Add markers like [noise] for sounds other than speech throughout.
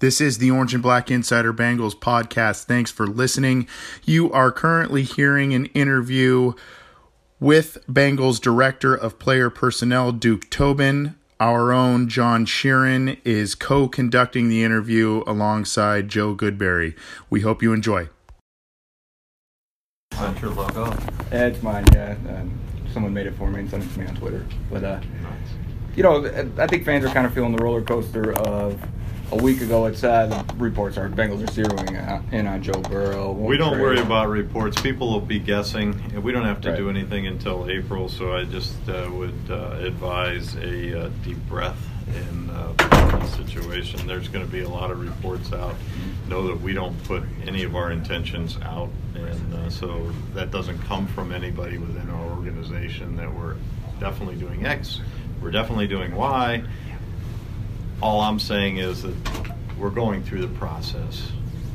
This is the Orange and Black Insider Bengals podcast. Thanks for listening. You are currently hearing an interview with Bengals Director of Player Personnel, Duke Tobin. Our own John Sheeran is co conducting the interview alongside Joe Goodberry. We hope you enjoy. That's your logo. It's mine, yeah. Um, someone made it for me and sent it to me on Twitter. But, uh, you know, I think fans are kind of feeling the roller coaster of a week ago it said the reports are Bengals are zeroing in on Joe Burrow. We don't worry about reports. People will be guessing. We don't have to right. do anything until April, so I just uh, would uh, advise a uh, deep breath in uh, the situation. There's going to be a lot of reports out. Know that we don't put any of our intentions out, and uh, so that doesn't come from anybody within our organization that we're definitely doing X. We're definitely doing Y all I'm saying is that we're going through the process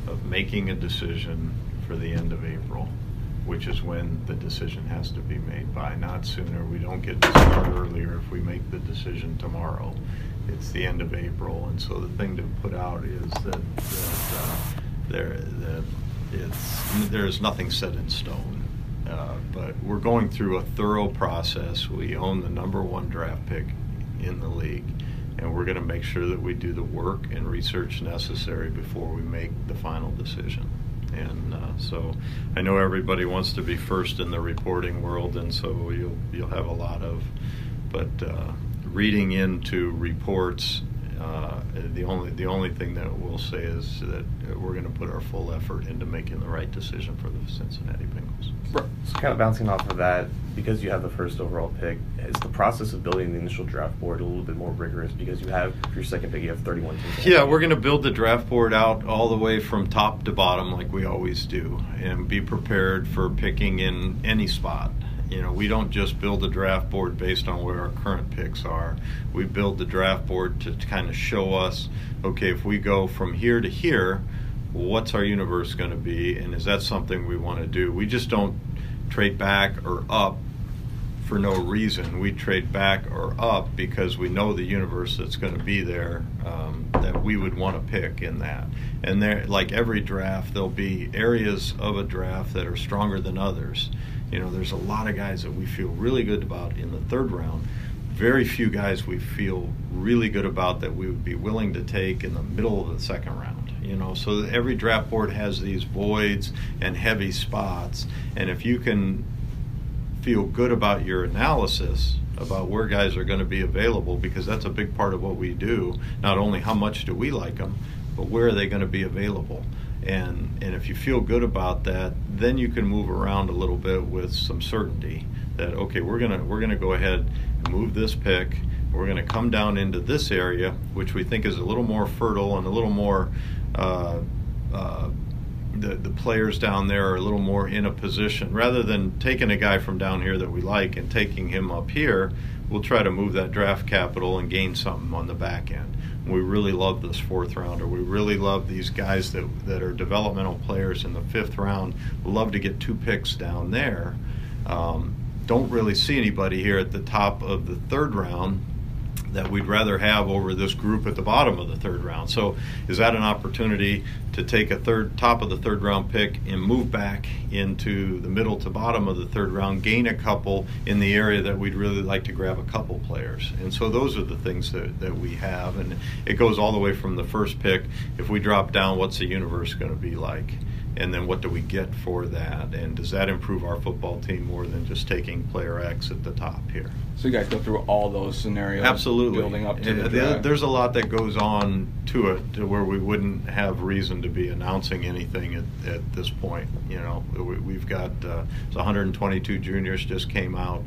of making a decision for the end of April, which is when the decision has to be made by, not sooner. We don't get to start earlier if we make the decision tomorrow. It's the end of April, and so the thing to put out is that, that uh, there that it's there's nothing set in stone. Uh, but we're going through a thorough process. We own the number one draft pick in the league and we're going to make sure that we do the work and research necessary before we make the final decision. And uh, so, I know everybody wants to be first in the reporting world, and so you'll you'll have a lot of, but uh, reading into reports uh, the only the only thing that we'll say is that we're going to put our full effort into making the right decision for the Cincinnati Bengals. So, kind of bouncing off of that, because you have the first overall pick, is the process of building the initial draft board a little bit more rigorous because you have your second pick, you have 31 teams. Yeah, we're going to build the draft board out all the way from top to bottom, like we always do, and be prepared for picking in any spot. You know, we don't just build the draft board based on where our current picks are. We build the draft board to, to kind of show us, okay, if we go from here to here, what's our universe going to be, and is that something we want to do? We just don't trade back or up for no reason. We trade back or up because we know the universe that's going to be there um, that we would want to pick in that. And there, like every draft, there'll be areas of a draft that are stronger than others. You know, there's a lot of guys that we feel really good about in the third round. Very few guys we feel really good about that we would be willing to take in the middle of the second round. You know, so every draft board has these voids and heavy spots, and if you can feel good about your analysis about where guys are going to be available, because that's a big part of what we do. Not only how much do we like them, but where are they going to be available and and if you feel good about that then you can move around a little bit with some certainty that okay we're gonna we're gonna go ahead and move this pick. We're gonna come down into this area which we think is a little more fertile and a little more uh, uh, the, the players down there are a little more in a position. Rather than taking a guy from down here that we like and taking him up here we'll try to move that draft capital and gain something on the back end we really love this fourth rounder. We really love these guys that, that are developmental players in the fifth round. Love to get two picks down there. Um, don't really see anybody here at the top of the third round that we'd rather have over this group at the bottom of the third round. So, is that an opportunity to take a third top of the third round pick and move back into the middle to bottom of the third round, gain a couple in the area that we'd really like to grab a couple players? And so, those are the things that, that we have. And it goes all the way from the first pick. If we drop down, what's the universe going to be like? and then what do we get for that? And does that improve our football team more than just taking player X at the top here? So you guys go through all those scenarios, Absolutely. building up to the draft. There's a lot that goes on to it to where we wouldn't have reason to be announcing anything at, at this point. You know, we, we've got uh, 122 juniors just came out.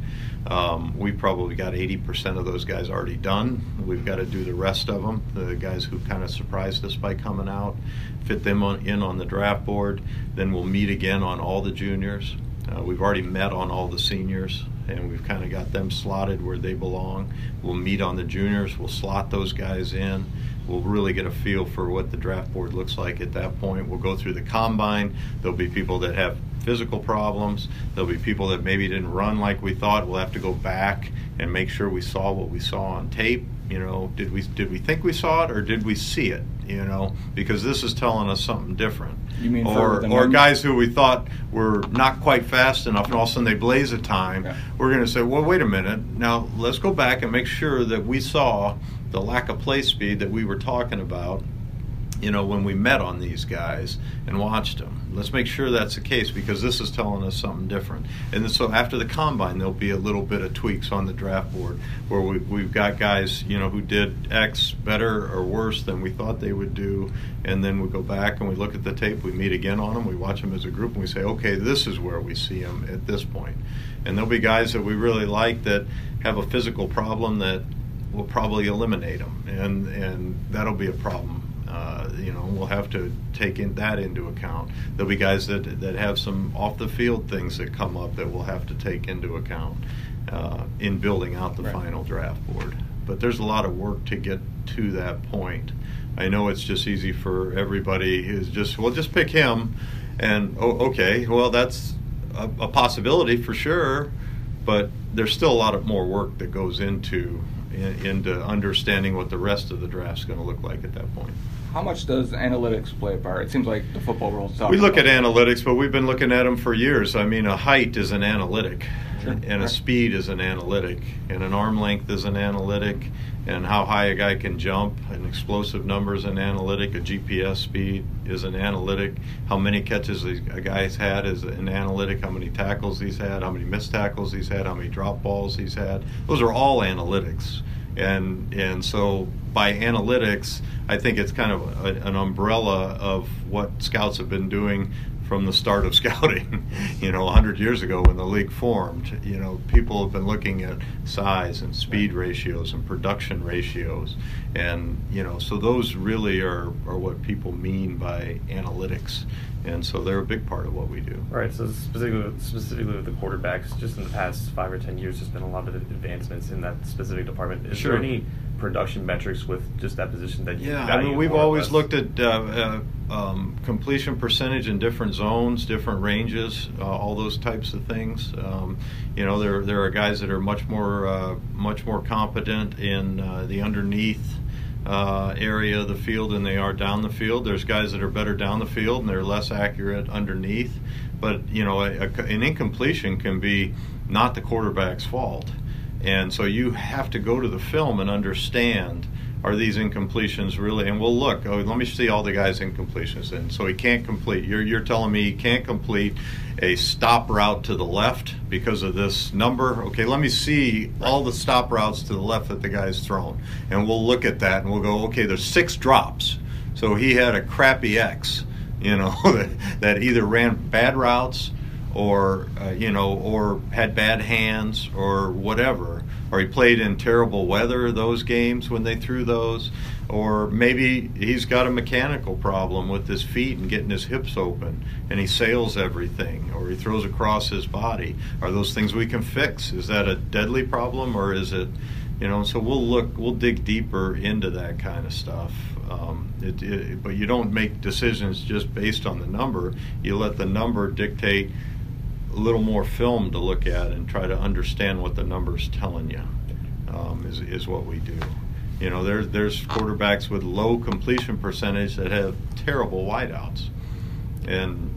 Um, we probably got 80% of those guys already done. We've got to do the rest of them. The guys who kind of surprised us by coming out, fit them on, in on the draft board. Then we'll meet again on all the juniors. Uh, we've already met on all the seniors, and we've kind of got them slotted where they belong. We'll meet on the juniors. We'll slot those guys in. We'll really get a feel for what the draft board looks like at that point. We'll go through the combine. There'll be people that have physical problems. There'll be people that maybe didn't run like we thought. We'll have to go back and make sure we saw what we saw on tape. You know, did we did we think we saw it or did we see it? You know, because this is telling us something different. You mean or or numbers? guys who we thought were not quite fast enough, and all of a sudden they blaze a time. Yeah. We're going to say, well, wait a minute. Now let's go back and make sure that we saw the lack of play speed that we were talking about. You know, when we met on these guys and watched them, let's make sure that's the case because this is telling us something different. And so after the combine, there'll be a little bit of tweaks on the draft board where we, we've got guys, you know, who did X better or worse than we thought they would do, and then we go back and we look at the tape, we meet again on them, we watch them as a group, and we say, okay, this is where we see them at this point. And there'll be guys that we really like that have a physical problem that will probably eliminate them, and and that'll be a problem. Uh, you know, we'll have to take in that into account. There'll be guys that that have some off the field things that come up that we'll have to take into account uh, in building out the Right. final draft board. But there's a lot of work to get to that point. I know it's just easy for everybody who's just well, just pick him, and oh, okay, well that's a, a possibility for sure, but there's still a lot of more work that goes into into understanding what the rest of the draft's going to look like at that point. How much does analytics play a part? It seems like the football talking We look at about analytics, but we've been looking at them for years. I mean, a height is an analytic, Sure. and a speed is an analytic, and an arm length is an analytic, and how high a guy can jump, an explosive number is an analytic, a GPS speed is an analytic, how many catches a a guy's had is an analytic, how many tackles he's had, how many missed tackles he's had, how many drop balls he's had. Those are all analytics, and and so by analytics, I think it's kind of a, an umbrella of what scouts have been doing from the start of [laughs] scouting. you know, 100 years ago when the league formed, you know, people have been looking at size and speed ratios and production ratios, and you know, so those really are are what people mean by analytics, and so they're a big part of what we do. All right, so specifically, specifically with the quarterbacks, just in the past five or ten years, there's been a lot of advancements in that specific department. Is Sure. there any production metrics with just that position that you Yeah, I mean, we've always looked at uh, uh, um, completion percentage in different zones, different ranges, uh, all those types of things. Um, you know, there there are guys that are much more uh, much more competent in uh, the underneath. Uh, area of the field than they are down the field. There's guys that are better down the field and they're less accurate underneath. But you know, a, a, an incompletion can be not the quarterback's fault. And so you have to go to the film and understand are these incompletions really? And we'll look. Oh, let me see all the guys' incompletions. And so he can't complete. You're you're telling me he can't complete a stop route to the left because of this number. Okay, let me see all the stop routes to the left that the guy's thrown, and we'll look at that and we'll go. Okay, there's six drops. So he had a crappy X. You know [laughs] that, that either ran bad routes or uh, you know, or had bad hands, or whatever, or he played in terrible weather those games when they threw those, or maybe he's got a mechanical problem with his feet and getting his hips open, and he sails everything, or he throws across his body. Are those things we can fix? Is that a deadly problem, or is it, you know? So we'll look, we'll dig deeper into that kind of stuff. Um, it, it, but you don't make decisions just based on the number. You let the number dictate a little more film to look at and try to understand what the number's telling you um, is, is what we do. You know, there's there's quarterbacks with low completion percentage that have terrible wideouts, and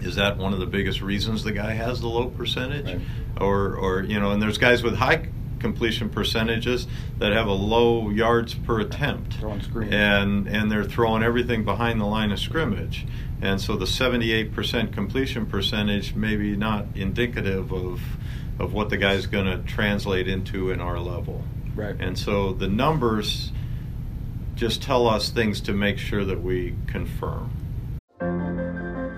is that one of the biggest reasons the guy has the low percentage, Right. or or you know, and there's guys with high completion percentages that have a low yards per attempt and and they're throwing everything behind the line of scrimmage And so the 78% completion percentage maybe not indicative of of what the guy's going to translate into in our level. Right. And so the numbers just tell us things to make sure that we confirm.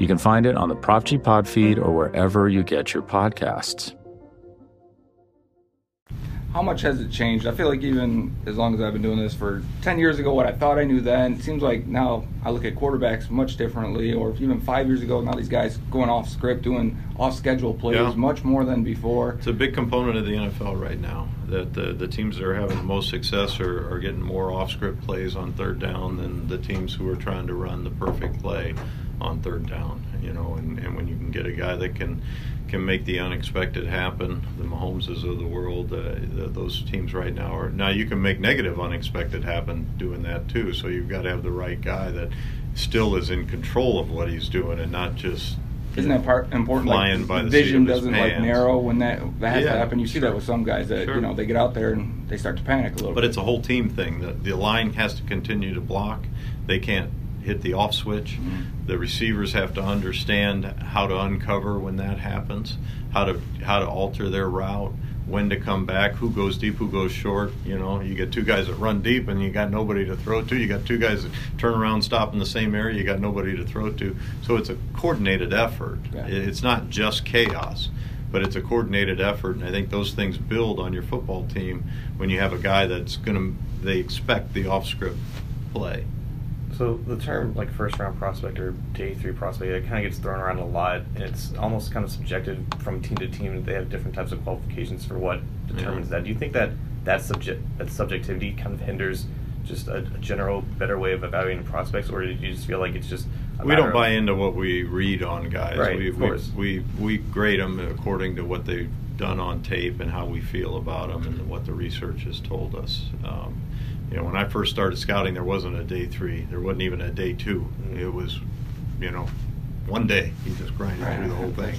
You can find it on the Prop G Pod feed or wherever you get your podcasts. How much has it changed? I feel like even as long as I've been doing this for 10 years ago, what I thought I knew then, it seems like now I look at quarterbacks much differently. Or even five years ago, now these guys going off script, doing off schedule plays Yeah. much more than before. It's a big component of the NFL right now that the, the teams that are having the most success are, are getting more off script plays on third down than the teams who are trying to run the perfect play on third down. You know, and, and when you can get a guy that can can make the unexpected happen, the Mahomeses of the world, uh, the, those teams right now are now you can make negative unexpected happen doing that too. So you've got to have the right guy that still is in control of what he's doing and not just Isn't that part important? Flying like by the vision doesn't like narrow when that that has to happen. You see sure. that with some guys that Sure. you know they get out there and they start to panic a little. But bit. it's a whole team thing. The, the line has to continue to block. They can't hit the off switch. Mhm. The receivers have to understand how to uncover when that happens, how to how to alter their route, when to come back, who goes deep, who goes short. You know, you get two guys that run deep, and you got nobody to throw to. You got two guys that turn around, stop in the same area. You got nobody to throw to. So it's a coordinated effort. Yeah. It's not just chaos but it's a coordinated effort, and I think those things build on your football team when you have a guy that's going to they expect the off script play. So the term like first round prospect or day three prospect, it kind of gets thrown around a lot, and it's almost kind of subjective from team to team. They have different types of qualifications for what determines Yeah. that. Do you think that that subject that subjectivity kind of hinders just a, a general better way of evaluating prospects, or did you just feel like it's just We don't buy into what we read on guys. Right, we, of we, course. we we grade them according to what they've done on tape and how we feel about them and what the research has told us. Um, you know, when I first started scouting, there wasn't a day three. There wasn't even a day two. Mhm. It was, you know, one day. You just grinded Right. through the whole thing.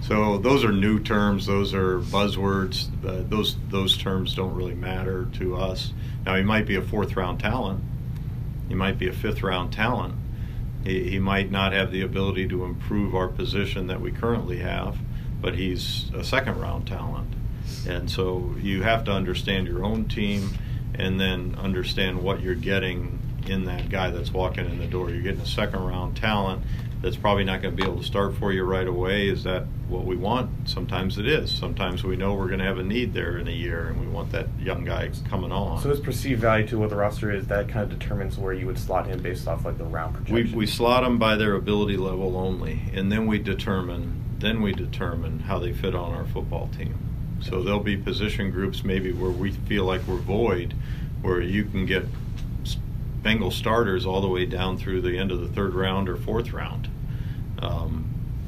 So those are new terms. Those are buzzwords. Uh, those those terms don't really matter to us. Now he might be a fourth round talent. He might be a fifth round talent. He, he might not have the ability to improve our position that we currently have, but he's a second round talent. And so you have to understand your own team and then understand what you're getting in that guy that's walking in the door. You're getting a second round talent that's probably not going to be able to start for you right away. Is that what we want? Sometimes it is. Sometimes we know we're going to have a need there in a year and we want that young guy coming on. So his perceived value to what the roster is, that kind of determines where you would slot him based off like the round We, projection. we slot them by their ability level only, and then we determine then we determine how they fit on our football team. So there'll be position groups maybe where we feel like we're void, where you can get Bengal starters all the way down through the end of the third round or fourth round. Um,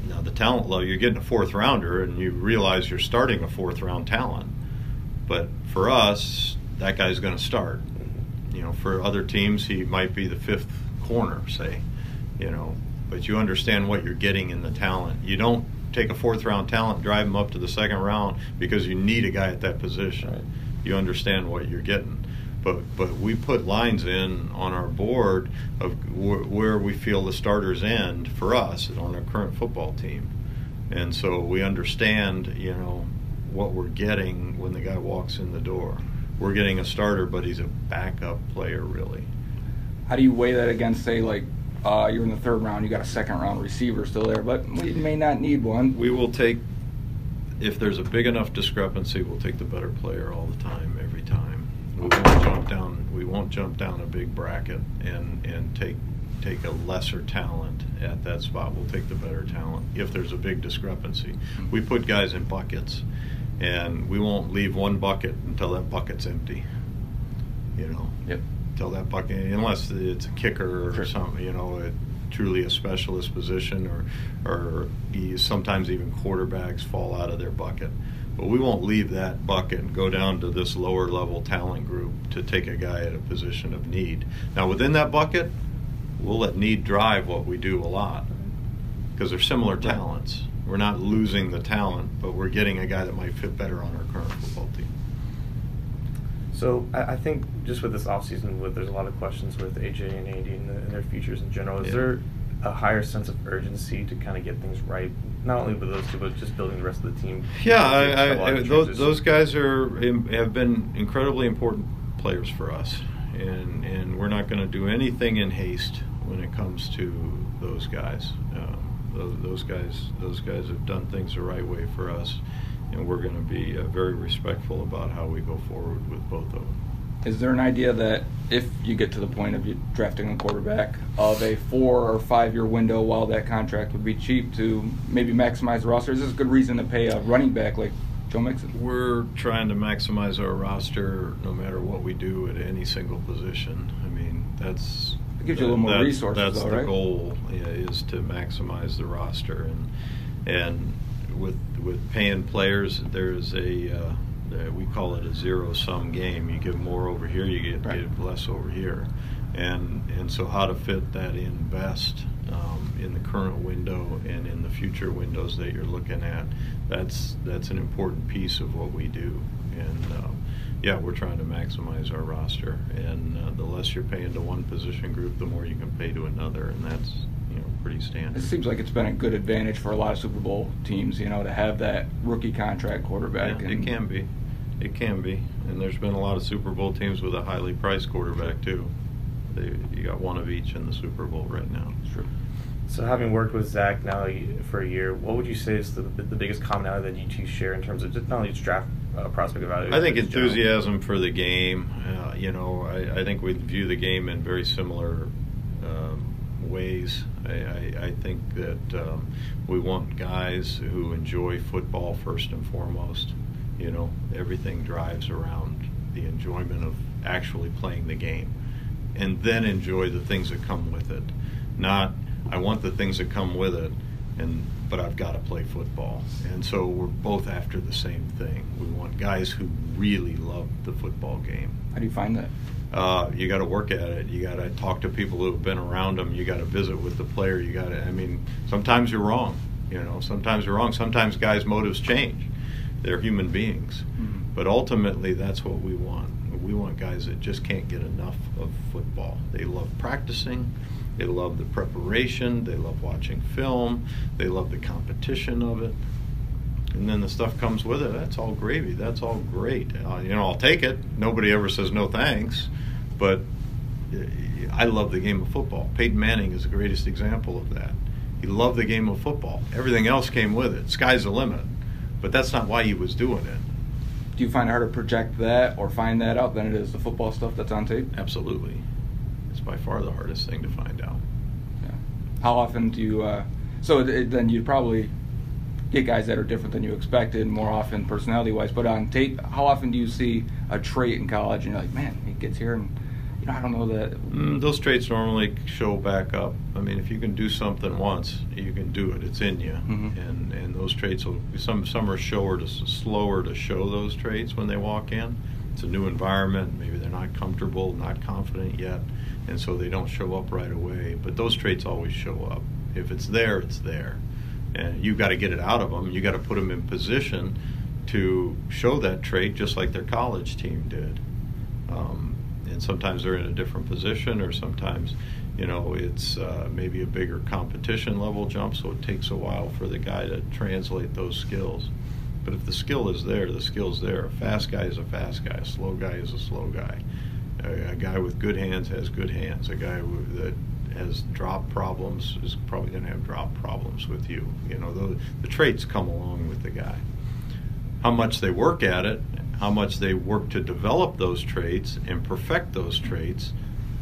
now the talent level, you're getting a fourth rounder, and you realize you're starting a fourth round talent. But for us, that guy's going to start. You know, for other teams, he might be the fifth corner, say. You know, but you understand what you're getting in the talent. You don't take a fourth round talent, drive him up to the second round because you need a guy at that position. Right. You understand what you're getting. But but we put lines in on our board of wh- where we feel the starters end for us on our current football team, and so we understand you know what we're getting when the guy walks in the door. We're getting a starter, but he's a backup player, really. How do you weigh that against, say, like uh, you're in the third round, you got a second round receiver still there, but we may not need one. We will take, if there's a big enough discrepancy, we'll take the better player all the time, every time. We won't jump down. We won't jump down a big bracket and and take take a lesser talent at that spot. We'll take the better talent if there's a big discrepancy. We put guys in buckets, and we won't leave one bucket until that bucket's empty. You know, Yep. Until that bucket, unless it's a kicker or Sure. something. You know, it, truly a specialist position, or or sometimes even quarterbacks fall out of their bucket. But we won't leave that bucket and go down to this lower level talent group to take a guy at a position of need. Now, within that bucket, we'll let need drive what we do a lot because they're similar talents. We're not losing the talent, but we're getting a guy that might fit better on our current football team. So I, I think just with this offseason, with there's a lot of questions with AJ and Andy and, the, and their futures in general. Is yeah. there a higher sense of urgency to kind of get things right, not only with those two, but just building the rest of the team? Yeah, I, I, I those, those guys are have been incredibly important players for us, and and we're not going to do anything in haste when it comes to those guys. Um, those, those, guys, those guys have done things the right way for us, and we're going to be uh, very respectful about how we go forward with both of them. Is there an idea that if you get to the point of you drafting a quarterback of a four or five year window while that contract would be cheap to maybe maximize the roster? Is this a good reason to pay a running back like Joe Mixon? We're trying to maximize our roster no matter what we do at any single position. I mean, that's it gives you a little more that's, resources. That's though, the right? goal yeah, is to maximize the roster and and with with paying players, there's a uh, uh, we call it a zero sum game. You give more over here, you get, right. get less over here, and and so how to fit that in best um, in the current window and in the future windows that you're looking at. That's that's an important piece of what we do, and uh, yeah, we're trying to maximize our roster. And uh, the less you're paying to one position group, the more you can pay to another, and that's pretty standard. It seems like it's been a good advantage for a lot of Super Bowl teams, you know, to have that rookie contract quarterback. Yeah, it can be. It can be, and there's been a lot of Super Bowl teams with a highly priced quarterback too. They, you got one of each in the Super Bowl right now. True. So, having worked with Zach now for a year, what would you say is the, the biggest commonality that you two share in terms of just not only just draft uh, prospect value? I think enthusiasm general? for the game. Uh, you know, I, I, think we view the game in very similar ways. I, I, I, think that um, we want guys who enjoy football first and foremost. You know, everything drives around the enjoyment of actually playing the game, and then enjoy the things that come with it. Not, I want the things that come with it, and but I've got to play football. And so we're both after the same thing. We want guys who really love the football game. How do you find that? Uh, you got to work at it. You got to talk to people who have been around them. You got to visit with the player. You got to. I mean, sometimes you're wrong. You know, sometimes you're wrong. Sometimes guys' motives change they're human beings. Mm-hmm. But ultimately, that's what we want. We want guys that just can't get enough of football. They love practicing, they love the preparation, they love watching film, they love the competition of it. And then the stuff comes with it. That's all gravy. That's all great. Uh, you know, I'll take it. Nobody ever says no thanks. But uh, I love the game of football. Peyton Manning is the greatest example of that. He loved the game of football. Everything else came with it. Sky's the limit but that's not why he was doing it. Do you find it harder to project that or find that out than it is the football stuff that's on tape? Absolutely. It's by far the hardest thing to find out. Yeah. How often do you? Uh, so it, then you'd probably get guys that are different than you expected more often personality wise. But on tape, how often do you see a trait in college and you're like, man, he gets here and you know I don't know that. Mm, those traits normally show back up. I mean, if you can do something once, you can do it. It's in you, mm-hmm. and and those traits will some some are slower to slower to show those traits when they walk in. It's a new environment. Maybe they're not comfortable, not confident yet, and so they don't show up right away. But those traits always show up. If it's there, it's there, and you've got to get it out of them. You got to put them in position to show that trait, just like their college team did. Um, and sometimes they're in a different position, or sometimes, you know, it's uh, maybe a bigger competition level jump, so it takes a while for the guy to translate those skills. But if the skill is there, the skill's there. A fast guy is a fast guy. A slow guy is a slow guy. A, a guy with good hands has good hands. A guy that has drop problems is probably going to have drop problems with you. You know, the, the traits come along with the guy. How much they work at it how much they work to develop those traits and perfect those traits,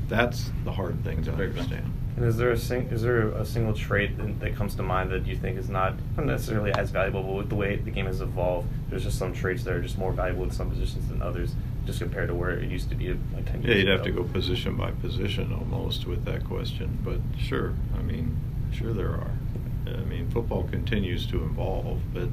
that's the hard thing to understand. And is there a sing- is there a single trait that, that, comes to mind that you think is not necessarily as valuable, but with the way the game has evolved, there's just some traits that are just more valuable in some positions than others. Just compared to where it used to be like 10 years Yeah, you'd have to go position by position almost with that question, but sure, I mean, sure there are. I mean, football continues to evolve, but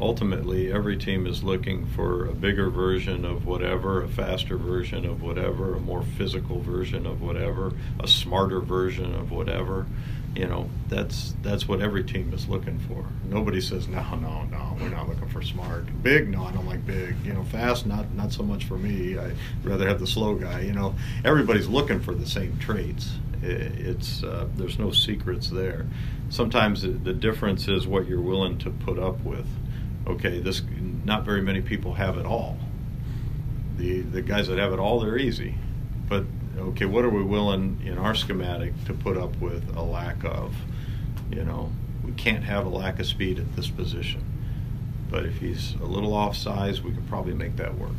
ultimately every team is looking for a bigger version of whatever, a faster version of whatever, a more physical version of whatever, a smarter version of whatever. You know, that's that's what every team is looking for. Nobody says no, no, no. We're not looking for smart. Big, no, I don't like big. You know, fast, not not so much for me. I'd rather have the slow guy. You know, everybody's looking for the same traits. It's uh, there's no secrets there. Sometimes the, the difference is what you're willing to put up with. Okay, this not very many people have it all. The the guys that have it all, they're easy. But okay, what are we willing in our schematic to put up with a lack of? You know, we can't have a lack of speed at this position. But if he's a little off size, we could probably make that work.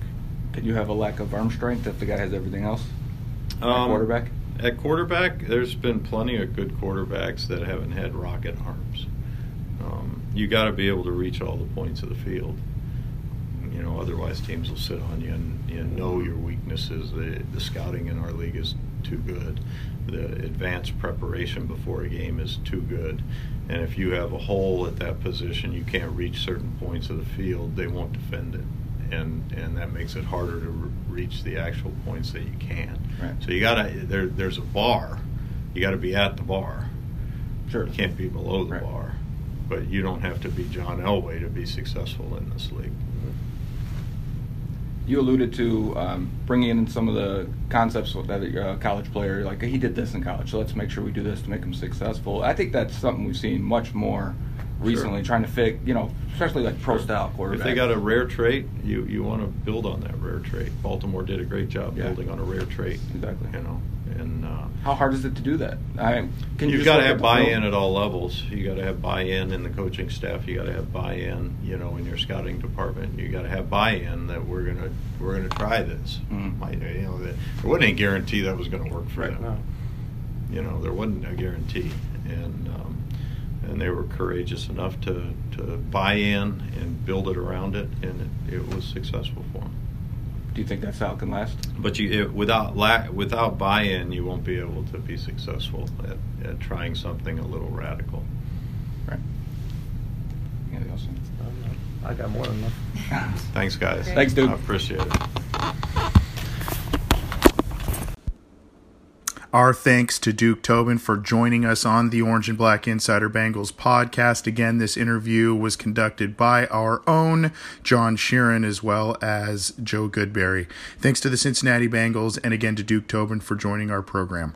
Can you have a lack of arm strength if the guy has everything else? At Um, quarterback? At quarterback, there's been plenty of good quarterbacks that haven't had rocket arms. Um, you got to be able to reach all the points of the field. You know, otherwise teams will sit on you and, and know your weaknesses. The, the scouting in our league is too good. The advanced preparation before a game is too good. And if you have a hole at that position, you can't reach certain points of the field, they won't defend it. And, and that makes it harder to re- reach the actual points that you can. Right. So you gotta there. There's a bar. You got to be at the bar. Sure. You can't be below the Right. bar. But you don't have to be John Elway to be successful in this league. You alluded to um, bringing in some of the concepts with that a college player, like he did this in college, so let's make sure we do this to make him successful. I think that's something we've seen much more recently, Sure. trying to fit, you know, especially like pro style quarterbacks. If they got a rare trait, you, you want to build on that rare trait. Baltimore did a great job Yeah. building on a rare trait. Exactly. You know, and uh, How hard is it to do that? I, can you you've just got to have buy-in at all levels. You got to have buy-in in the coaching staff. You got to have buy-in, you know, in your scouting department. You got to have buy-in that we're gonna we're gonna try this. Mhm. Might- you know, that there wasn't a guarantee that was going to work for Right. them. No. You know, there wasn't a guarantee, and um, and they were courageous enough to to buy in and build it around it, and it, it was successful for them. Do you think that style can last? But you, it, without la- without buy-in, you won't be able to be successful at, at trying something a little radical. Right. Anything else? I got more than enough. Thanks, guys. Thanks, dude. I appreciate it. Our thanks to Duke Tobin for joining us on the Orange and Black Insider Bengals podcast. Again, this interview was conducted by our own John Sheeran as well as Joe Goodberry. Thanks to the Cincinnati Bengals and again to Duke Tobin for joining our program.